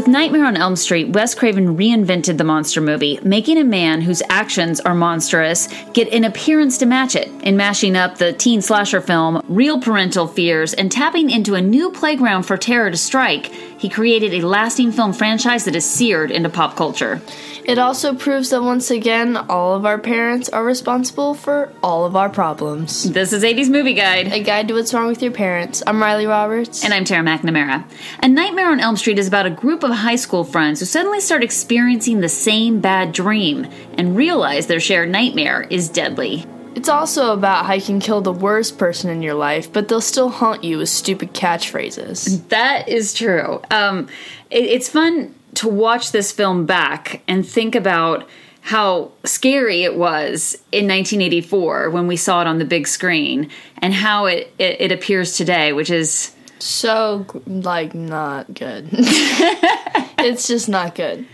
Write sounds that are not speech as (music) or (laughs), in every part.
With Nightmare on Elm Street, Wes Craven reinvented the monster movie, making a man whose actions are monstrous get an appearance to match it. In mashing up the teen slasher film, real parental fears, and tapping into a new playground for terror to strike, he created a lasting film franchise that is seared into pop culture. It also proves that once again, all of our parents are responsible for all of our problems. This is 80s Movie Guide. A guide to what's wrong with your parents. I'm Riley Roberts. And I'm Tara McNamara. A Nightmare on Elm Street is about a group of high school friends who suddenly start experiencing the same bad dream and realize their shared nightmare is deadly. It's also about how you can kill the worst person in your life, but they'll still haunt you with stupid catchphrases. That is true. Um, it, it's fun to watch this film back and think about how scary it was in 1984 when we saw it on the big screen and how it, it, it appears today, which is so like not good. (laughs) it's just not good.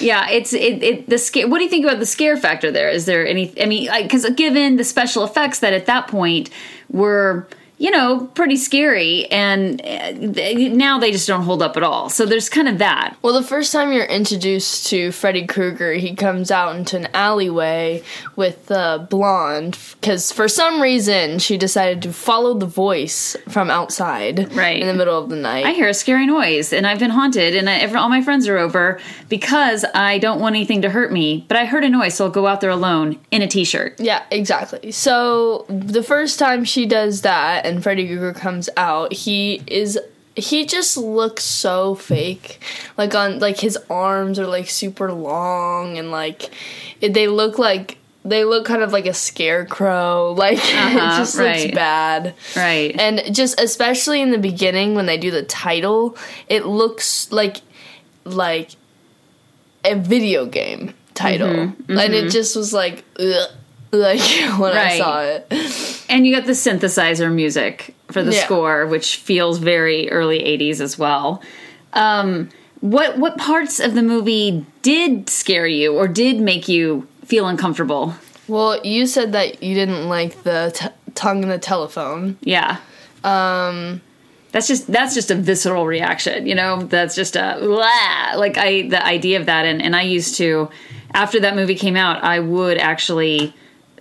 Yeah, it's it, it the scare. What do you think about the scare factor? There is there any? I mean, because given the special effects that at that point were you know, pretty scary. And uh, now they just don't hold up at all. So there's kind of that. Well, the first time you're introduced to Freddy Krueger, he comes out into an alleyway with uh, Blonde because for some reason she decided to follow the voice from outside right. in the middle of the night. I hear a scary noise and I've been haunted and I, all my friends are over because I don't want anything to hurt me, but I heard a noise, so I'll go out there alone in a t shirt. Yeah, exactly. So the first time she does that, and Freddy Krueger comes out, he is he just looks so fake. Like on like his arms are like super long and like they look like they look kind of like a scarecrow. (laughs) Like uh-huh, it just right. looks bad. Right. And just especially in the beginning when they do the title, it looks like like a video game title. Mm-hmm, mm-hmm. And it just was like ugh like (laughs) when right. I saw it. And you got the synthesizer music for the yeah. score, which feels very early '80s as well. Um, what what parts of the movie did scare you or did make you feel uncomfortable? Well, you said that you didn't like the t- tongue in the telephone. Yeah. Um, that's just that's just a visceral reaction, you know. That's just a blah. like I the idea of that, and and I used to after that movie came out, I would actually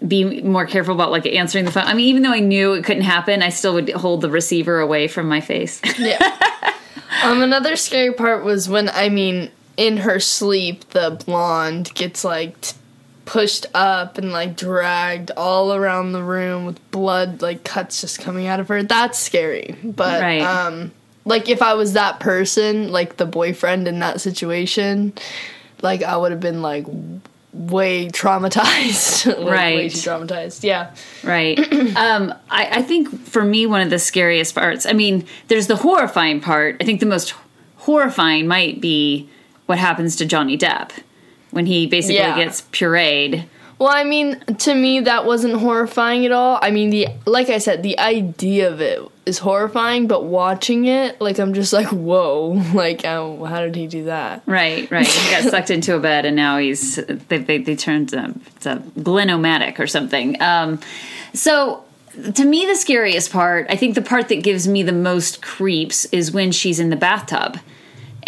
be more careful about like answering the phone. I mean, even though I knew it couldn't happen, I still would hold the receiver away from my face. (laughs) yeah. Um, another scary part was when I mean, in her sleep, the blonde gets like t- pushed up and like dragged all around the room with blood like cuts just coming out of her. That's scary. But right. um, like if I was that person, like the boyfriend in that situation, like I would have been like way traumatized. (laughs) like, right. Way too traumatized. Yeah. Right. (clears throat) um, I, I think for me, one of the scariest parts, I mean, there's the horrifying part. I think the most horrifying might be what happens to Johnny Depp when he basically yeah. gets pureed well, I mean, to me that wasn't horrifying at all. I mean, the like I said, the idea of it is horrifying, but watching it, like I'm just like, whoa, (laughs) like oh, how did he do that? Right, right. He got sucked into a bed, and now he's they they, they turned to, to Glen-O-Matic or something. Um, so to me, the scariest part, I think the part that gives me the most creeps is when she's in the bathtub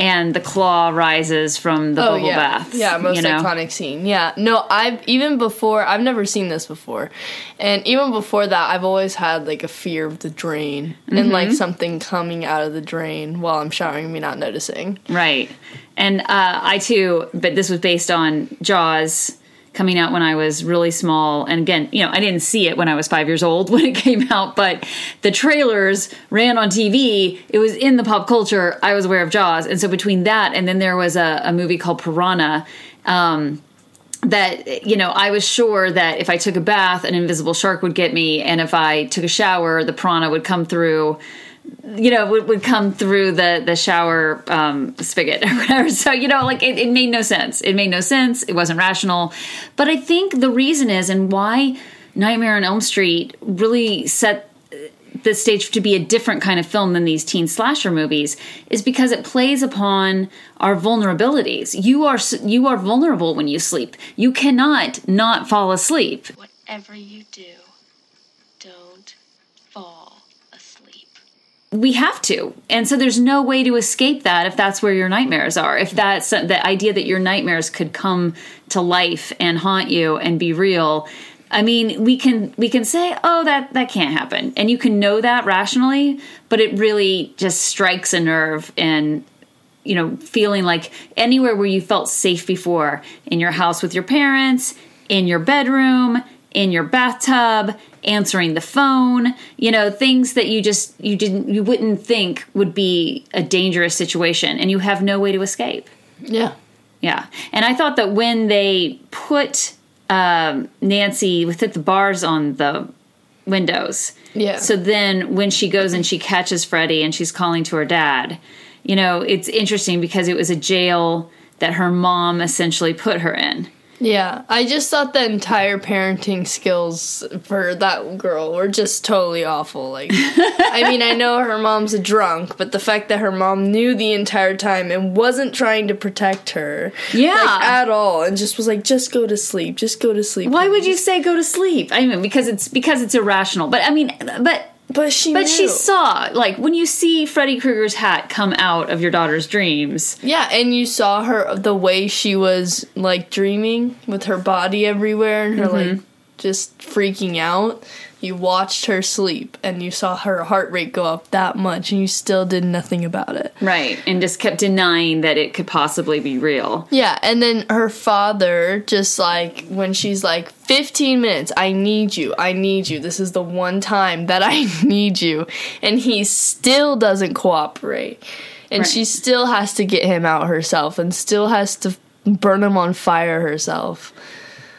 and the claw rises from the oh, bubble yeah. bath. Yeah, most you know? iconic scene. Yeah. No, I've even before I've never seen this before. And even before that I've always had like a fear of the drain mm-hmm. and like something coming out of the drain while I'm showering me not noticing. Right. And uh, I too, but this was based on Jaws coming out when I was really small. And again, you know, I didn't see it when I was five years old (laughs) when it came out, but the trailers ran on TV. It was in the pop culture. I was aware of Jaws. And so between that and then there was a, a movie called Piranha. Um, that you know i was sure that if i took a bath an invisible shark would get me and if i took a shower the piranha would come through you know would, would come through the the shower um, spigot or (laughs) whatever. So you know like it, it made no sense. It made no sense. It wasn't rational. But i think the reason is and why nightmare on elm street really set the stage to be a different kind of film than these teen slasher movies is because it plays upon our vulnerabilities. You are you are vulnerable when you sleep. You cannot not fall asleep. Whatever you do don't fall we have to. And so there's no way to escape that if that's where your nightmares are. If that's the idea that your nightmares could come to life and haunt you and be real. I mean, we can we can say, "Oh, that that can't happen." And you can know that rationally, but it really just strikes a nerve and you know, feeling like anywhere where you felt safe before, in your house with your parents, in your bedroom, in your bathtub, answering the phone, you know, things that you just you didn't you wouldn't think would be a dangerous situation and you have no way to escape. Yeah. Yeah. And I thought that when they put um, Nancy with the bars on the windows. Yeah. So then when she goes and she catches Freddy and she's calling to her dad, you know, it's interesting because it was a jail that her mom essentially put her in. Yeah, I just thought the entire parenting skills for that girl were just totally awful. Like, (laughs) I mean, I know her mom's a drunk, but the fact that her mom knew the entire time and wasn't trying to protect her, Yeah. like, at all, and just was like, just go to sleep, just go to sleep. Why would you say go to sleep? I mean, because it's because it's irrational. But I mean, but But she, but knew. she saw like when you see Freddy Krueger's hat come out of your daughter's dreams. Yeah, and you saw her the way she was like dreaming with her body everywhere and her like mm-hmm. Just freaking out. You watched her sleep and you saw her heart rate go up that much and you still did nothing about it. Right, and just kept denying that it could possibly be real. Yeah, and then her father just like when she's like 15 minutes, I need you. I need you. This is the one time that I (laughs) need you. And he still doesn't cooperate. And Right. she still has to get him out herself and still has to burn him on fire herself.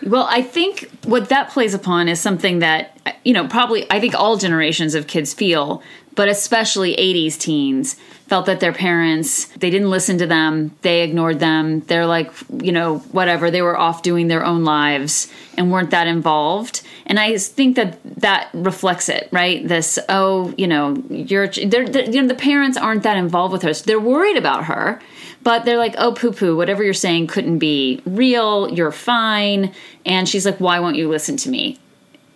Well, I think what that plays upon is something that, you know, probably I think all generations of kids feel, but especially 80s teens felt that their parents, they didn't listen to them, they ignored them. They're like, you know, whatever, they were off doing their own lives and weren't that involved. And I think that that reflects it, right? This, oh, you know, you're, they're, they're, you know, the parents aren't that involved with her. So they're worried about her but they're like, oh, poo poo, whatever you're saying couldn't be real. You're fine. And she's like, why won't you listen to me?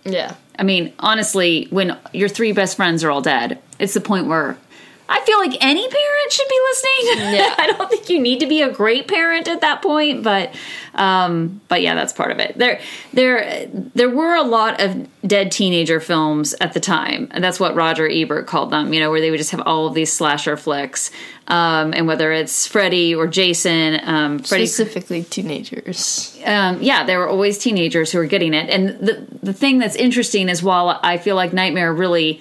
Yeah. I mean, honestly, when your three best friends are all dead, it's the point where I feel like any parent should be listening. Yeah. (laughs) I don't think you need to be a great parent at that point, but um, but yeah, that's part of it. There there there were a lot of dead teenager films at the time, and that's what Roger Ebert called them. You know, where they would just have all of these slasher flicks, um, and whether it's Freddy or Jason, um, Freddy Specifically teenagers. um, yeah, there were always teenagers who were getting it. And the the thing that's interesting is while I feel like Nightmare really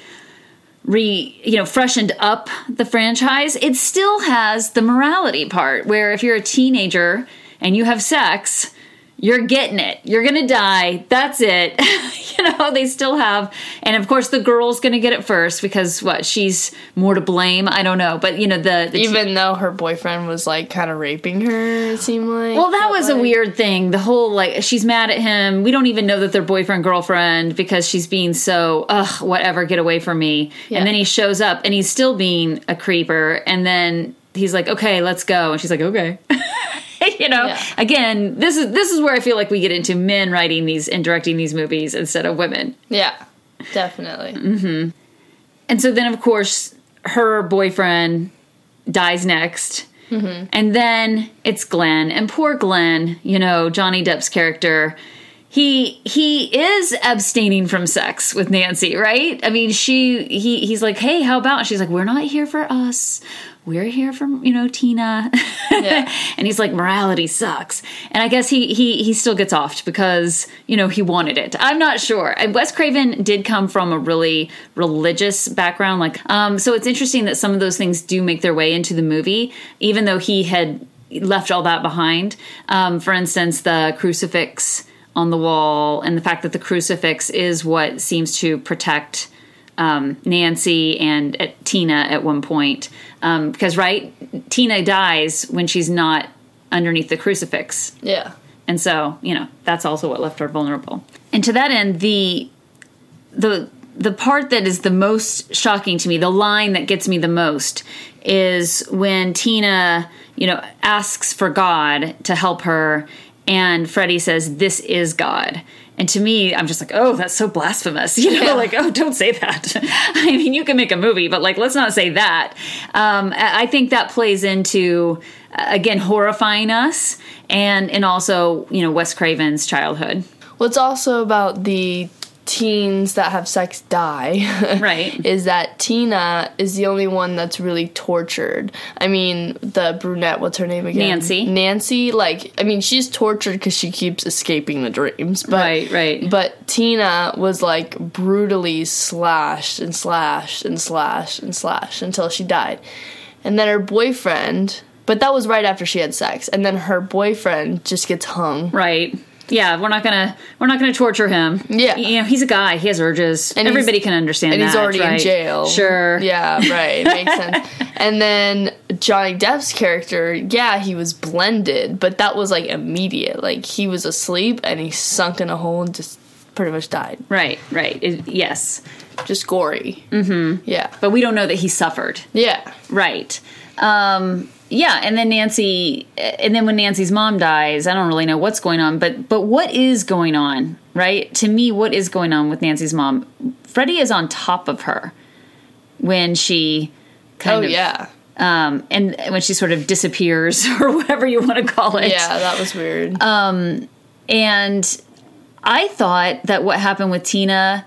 re you know freshened up the franchise, it still has the morality part where if you're a teenager and you have sex, you're getting it. You're gonna die. That's it. (laughs) you know, they still have and of course the girl's gonna get it first because what, she's more to blame. I don't know. But you know, the, the Even though her boyfriend was like kind of raping her, it seemed like. Well, that was a weird thing. The whole like she's mad at him. We don't even know that they're boyfriend girlfriend because she's being so ugh whatever get away from me. Yeah. And then he shows up and he's still being a creeper. And then he's like, okay, let's go. And she's like, okay. (laughs) (laughs) you know, Yeah. again, this is this is where I feel like we get into men writing these and directing these movies instead of women. Yeah, definitely. Mm-hmm. And so then, of course, her boyfriend dies next. And then it's Glenn. And poor Glenn, you know, Johnny Depp's character, he he is abstaining from sex with Nancy, right? I mean, she he he's like, "Hey, how about?" She's like, "We're not here for us. We're here from you know, Tina." Yeah. (laughs) and he's like, "Morality sucks." And I guess he he he still gets offed because, you know, he wanted it. I'm not sure. And Wes Craven did come from a really religious background like um so it's interesting that some of those things do make their way into the movie even though he had left all that behind. Um for instance, the crucifix on the wall and the fact that the crucifix is what seems to protect um, Nancy and uh, Tina at one point. Um, because, right, Tina dies when she's not underneath the crucifix. Yeah. And so, you know, that's also what left her vulnerable. And to that end, the the the part that is the most shocking to me, the line that gets me the most is when Tina, you know, asks for God to help her and Freddy says, This is God. And to me, I'm just like, oh, that's so blasphemous. (laughs) You know, Yeah. like, oh, don't say that. (laughs) I mean, you can make a movie, but like, let's not say that. Um, I think that plays into, uh, again, horrifying us and, and also, you know, Wes Craven's childhood. Well, it's also about the teens that have sex die (laughs) Right. is that Tina is the only one that's really tortured. I mean, the brunette, what's her name again? Nancy. Nancy, like, I mean, she's tortured because she keeps escaping the dreams. But, Right, right. But Tina was like brutally slashed and slashed and slashed and slashed until she died. And then her boyfriend, but that was right after she had sex. And then her boyfriend just gets hung. Right. Yeah, we're not gonna we're not gonna torture him. Yeah. you know he's a guy. He has urges. And Everybody can understand and that. he's already in jail. Sure. Yeah, right. Makes sense. (laughs) And then Johnny Depp's character, yeah, he was blended, but that was like immediate. Like he was asleep and he sunk in a hole and just pretty much died. Right. Right. It- yes, Just gory. Mm-hmm. Yeah. but we don't know that he suffered. Yeah. Right. Um, yeah, and then Nancy, and then when Nancy's mom dies, I don't really know what's going on, but but what is going on, right? To me, what is going on with Nancy's mom? Freddy is on top of her when she kind oh of yeah. um, and when she sort of disappears (laughs) or whatever you want to call it. Yeah, that was weird. Um, and I thought that what happened with Tina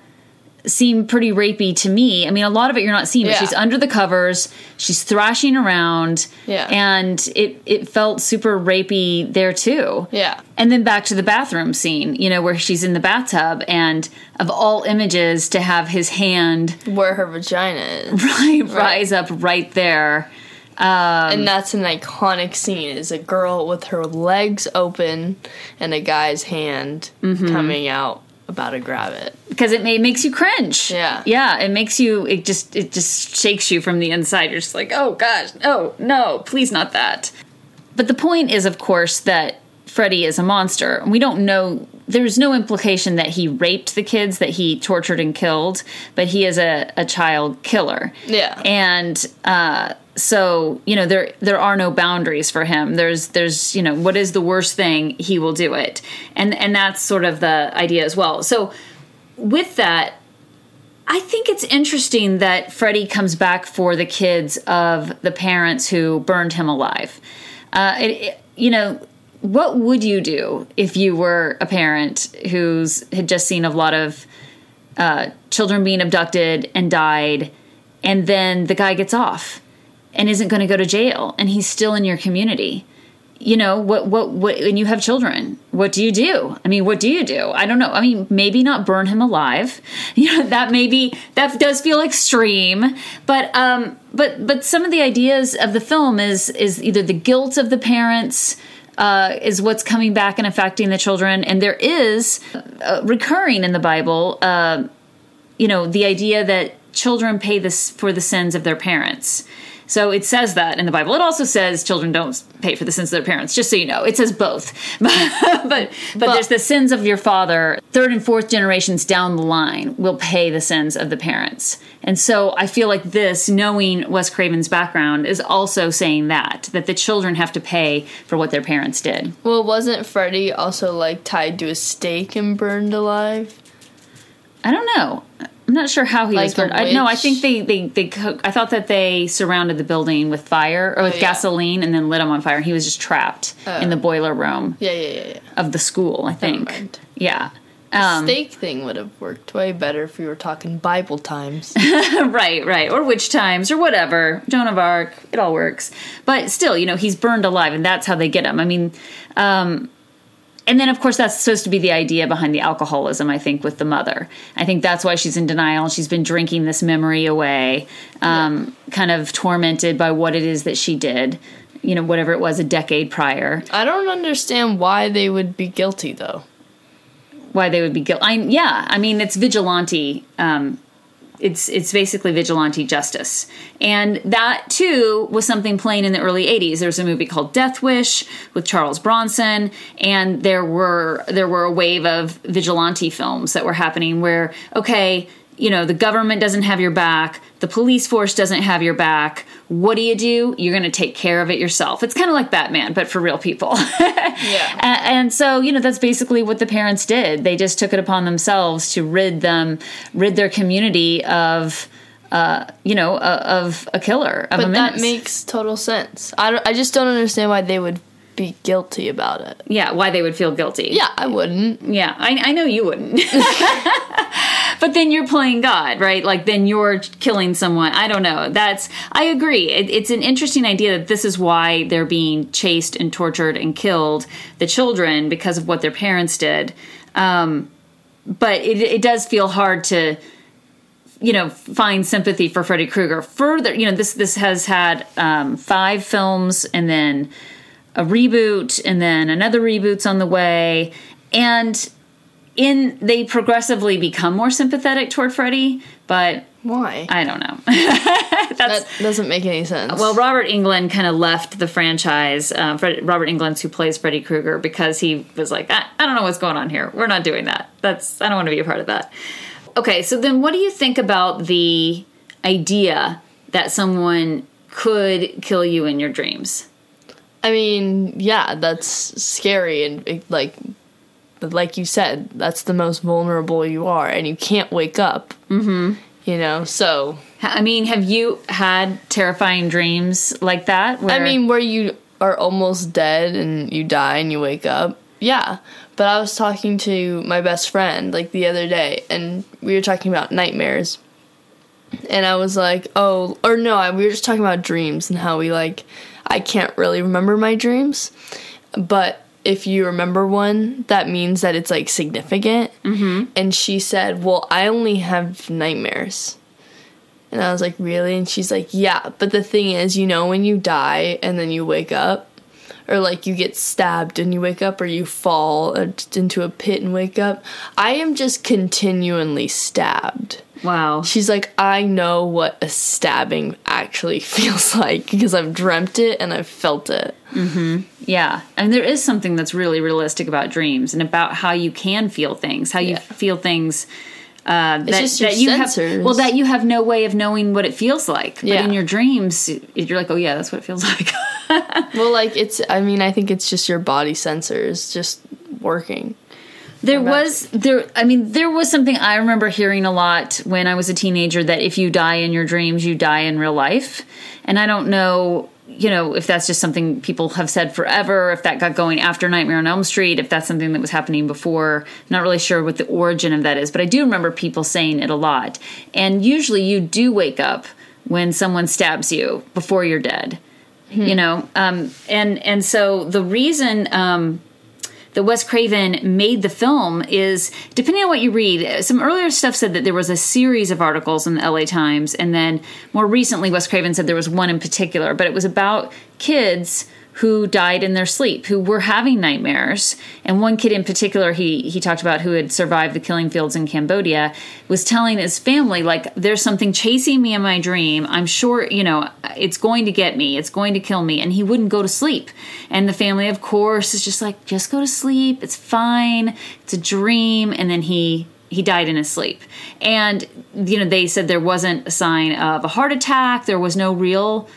seemed pretty rapey to me. I mean, a lot of it you're not seeing, but Yeah. she's under the covers, she's thrashing around, Yeah. and it it felt super rapey there too. yeah. And then back to the bathroom scene, you know, where she's in the bathtub, and of all images, to have his hand Where her vagina is. (laughs) right, rise up right there. And that's an iconic scene is a girl with her legs open and a guy's hand Mm-hmm. coming out about to grab it. because it, may, makes you cringe. Yeah. yeah, it makes you. It just it just shakes you from the inside. You're just like, oh gosh, oh no, please not that. But the point is, of course, that Freddy is a monster, and we don't know. There's no implication that he raped the kids, that he tortured and killed, but he is a, a child killer. Yeah. and uh, so you know there there are no boundaries for him. There's there's you know what is the worst thing he will do it, and and that's sort of the idea as well. So with that, I think it's interesting that Freddy comes back for the kids of the parents who burned him alive. Uh, it, it- you know, what would you do if you were a parent who's had just seen a lot of uh, children being abducted and died, and then the guy gets off and isn't going to go to jail, and he's still in your community? you know what what what and you have children. What do you do? I mean what do you do? I don't know. I mean maybe not burn him alive. (laughs) You know that maybe that does feel extreme but um but but some of the ideas of the film is is either the guilt of the parents uh, is what's coming back and affecting the children and there is uh, recurring in the bible uh, you know the idea that children pay this for the sins of their parents so it says that in the bible. It also says children don't pay for the sins of their parents just so you know. It says both. (laughs) But but, but there's the sins of your father. Third and fourth generations down the line will pay the sins of the parents. And so i feel like this knowing wes craven's background is also saying that that the children have to pay for what their parents did. Well, wasn't Freddy also like tied to a stake and burned alive? I don't know. I'm not sure how he Like was burned. I, no, I think they they they. co- I thought that they surrounded the building with fire or with Oh, yeah. gasoline and then lit him on fire. And he was just trapped in the boiler room Yeah, yeah, yeah, yeah. of the school. I think. Yeah. Um, Stake thing would have worked way better if we were talking Bible times. (laughs) right, right, or witch times, or whatever. Joan of Arc, it all works. But still, you know, he's burned alive, and that's how they get him. I mean, um, and then of course that's supposed to be the idea behind the alcoholism. I think with the mother, I think that's why she's in denial. She's been drinking this memory away, um, kind of tormented by what it is that she did. You know, whatever it was a decade prior. I don't understand why they would be guilty though. why they would be guilty. I yeah, I mean it's vigilante. Um, it's it's basically vigilante justice, and that too was something playing in the early '80s. There was a movie called Death Wish with Charles Bronson, and there were there were a wave of vigilante films that were happening where okay. You know, the government doesn't have your back, the police force doesn't have your back. What do you do? You're going to take care of it yourself. It's kind of like Batman, but for real people. (laughs) Yeah. And so you know that's basically what the parents did they just took it upon themselves to rid them rid their community of uh, you know uh, of a killer of But menace that makes total sense. I, don't, I just don't understand why they would be guilty about it. yeah why they would feel guilty Yeah, I wouldn't. yeah i, I know you wouldn't (laughs) (laughs) (laughs) but then you're playing god right? Like then you're killing someone. I don't know. That's i agree. It, it's an interesting idea that this is why they're being chased and tortured and killed the children because of what their parents did. Um, but it, it does feel hard to you know find sympathy for Freddy Krueger. Further, you know this this has had um, five films and then a reboot and then another reboot's on the way, and in they progressively become more sympathetic toward Freddy, but Why? I don't know. (laughs) that doesn't make any sense. Well, Robert Englund kind of left the franchise. Uh, Fred, Robert Englund, who plays Freddy Krueger, because he was like, I, I don't know what's going on here. We're not doing that. That's I don't want to be a part of that. Okay, so then what do you think about the idea that someone could kill you in your dreams? I mean, yeah, that's scary and like, but like you said, that's the most vulnerable you are, and you can't wake up. Mm-hmm. You know, so I mean, have you had terrifying dreams like that? Where, I mean, where you are almost dead and you die and you wake up. Yeah. But I was talking to my best friend like the other day and we were talking about nightmares. And I was like, "Oh, or no, I, we were just talking about dreams and how we like I can't really remember my dreams, but if you remember one, that means that it's like significant." Mm-hmm. And she said, "Well, I only have nightmares." And I was like, really? And she's like, yeah. But the thing is, you know, when you die and then you wake up, or like you get stabbed and you wake up, or you fall into a pit and wake up, I am just continually stabbed. Wow, She's like, I know what a stabbing actually (laughs) feels like because I've dreamt it and I've felt it. yeah, and there is something that's really realistic about dreams and about how you can feel things, how you Yeah. feel things. Uh, that, that you sensors. have well that you have no way of knowing what it feels like but Yeah. in your dreams you're like oh yeah that's what it feels (laughs) like Well, like, it's, I mean, I think it's just your body sensors just working. There was there I mean there was something I remember hearing a lot when I was a teenager that if you die in your dreams you die in real life. And I don't know, you know, if that's just something people have said forever, if that got going after Nightmare on Elm Street, if that's something that was happening before. not really sure what the origin of that is, but I do remember people saying it a lot. And usually you do wake up when someone stabs you before you're dead. You know, um, and and so the reason um, that Wes Craven made the film is depending on what you read. Some earlier stuff said that there was a series of articles in the LA Times, and then more recently, Wes Craven said there was one in particular, but it was about kids who died in their sleep, who were having nightmares. And one kid in particular, he he talked about who had survived the killing fields in Cambodia, was telling his family like, "There's something chasing me in my dream. I'm sure you know it's going to get me. It's going to kill me." And he wouldn't go to sleep. And the family, of course, is just like, "Just go to sleep. It's fine. It's a dream." And then he he died in his sleep. And you know, they said there wasn't a sign of a heart attack. There was no real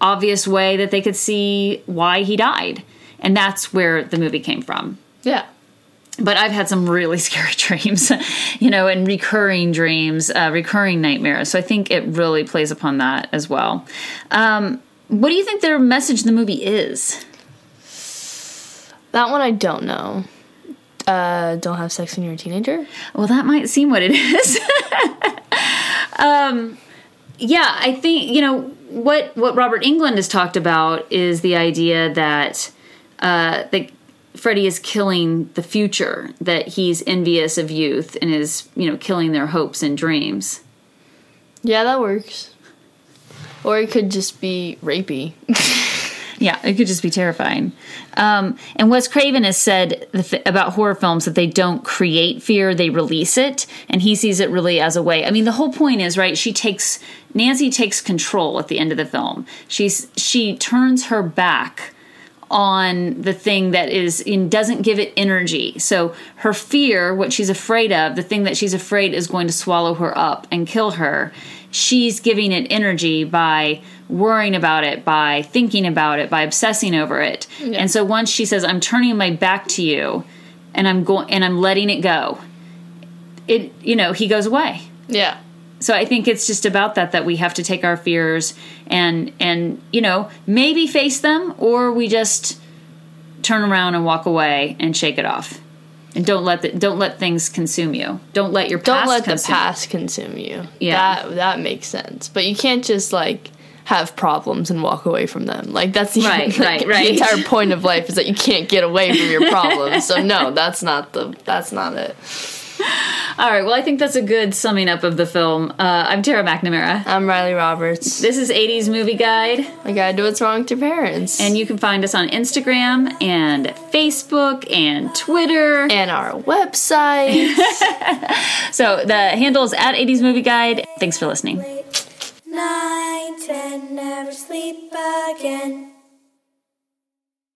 obvious way that they could see why he died. And that's where the movie came from. Yeah. But I've had some really (laughs) scary dreams, you know, and recurring dreams, uh, recurring nightmares. So I think it really plays upon that as well. Um, what do you think their message in the movie is? That one I don't know. Uh, don't have sex when you're a teenager? Well, that might seem what it is. (laughs) um, yeah, I think you know what what Robert Englund has talked about is the idea that uh, that Freddy is killing the future, that he's envious of youth and is you know killing their hopes and dreams. Yeah, that works. Or it could just be rapey. (laughs) Yeah, it could just be terrifying. Um, and Wes Craven has said th- about horror films that they don't create fear, they release it. And he sees it really as a way. I mean, the whole point is, right, she takes, Nancy takes control at the end of the film. She's, she turns her back on the thing that is in doesn't give it energy. So her fear, what she's afraid of, the thing that she's afraid is going to swallow her up and kill her, she's giving it energy by worrying about it, by thinking about it, by obsessing over it. Yeah. And so once she says, "I'm turning my back to you," and I'm going and I'm letting it go, it you know he goes away Yeah. so i think it's just about that that we have to take our fears and and you know maybe face them or we just turn around and walk away and shake it off and don't let the, don't let things consume you don't let your Don't let the past consume you. Yeah. That that makes sense. But you can't just like have problems and walk away from them. Like that's the, Right, (laughs) like, right, right. The entire point of life is that you can't get away from your problems. So no, that's not the that's not it. (laughs) all right well i think that's a good summing up of the film uh, i'm tara mcnamara I'm Riley Roberts. this is 80s movie guide I gotta do what's wrong to parents. and you can find us on instagram and facebook and twitter and our website. (laughs) so the handle is at 80s movie guide thanks for listening night and never sleep again.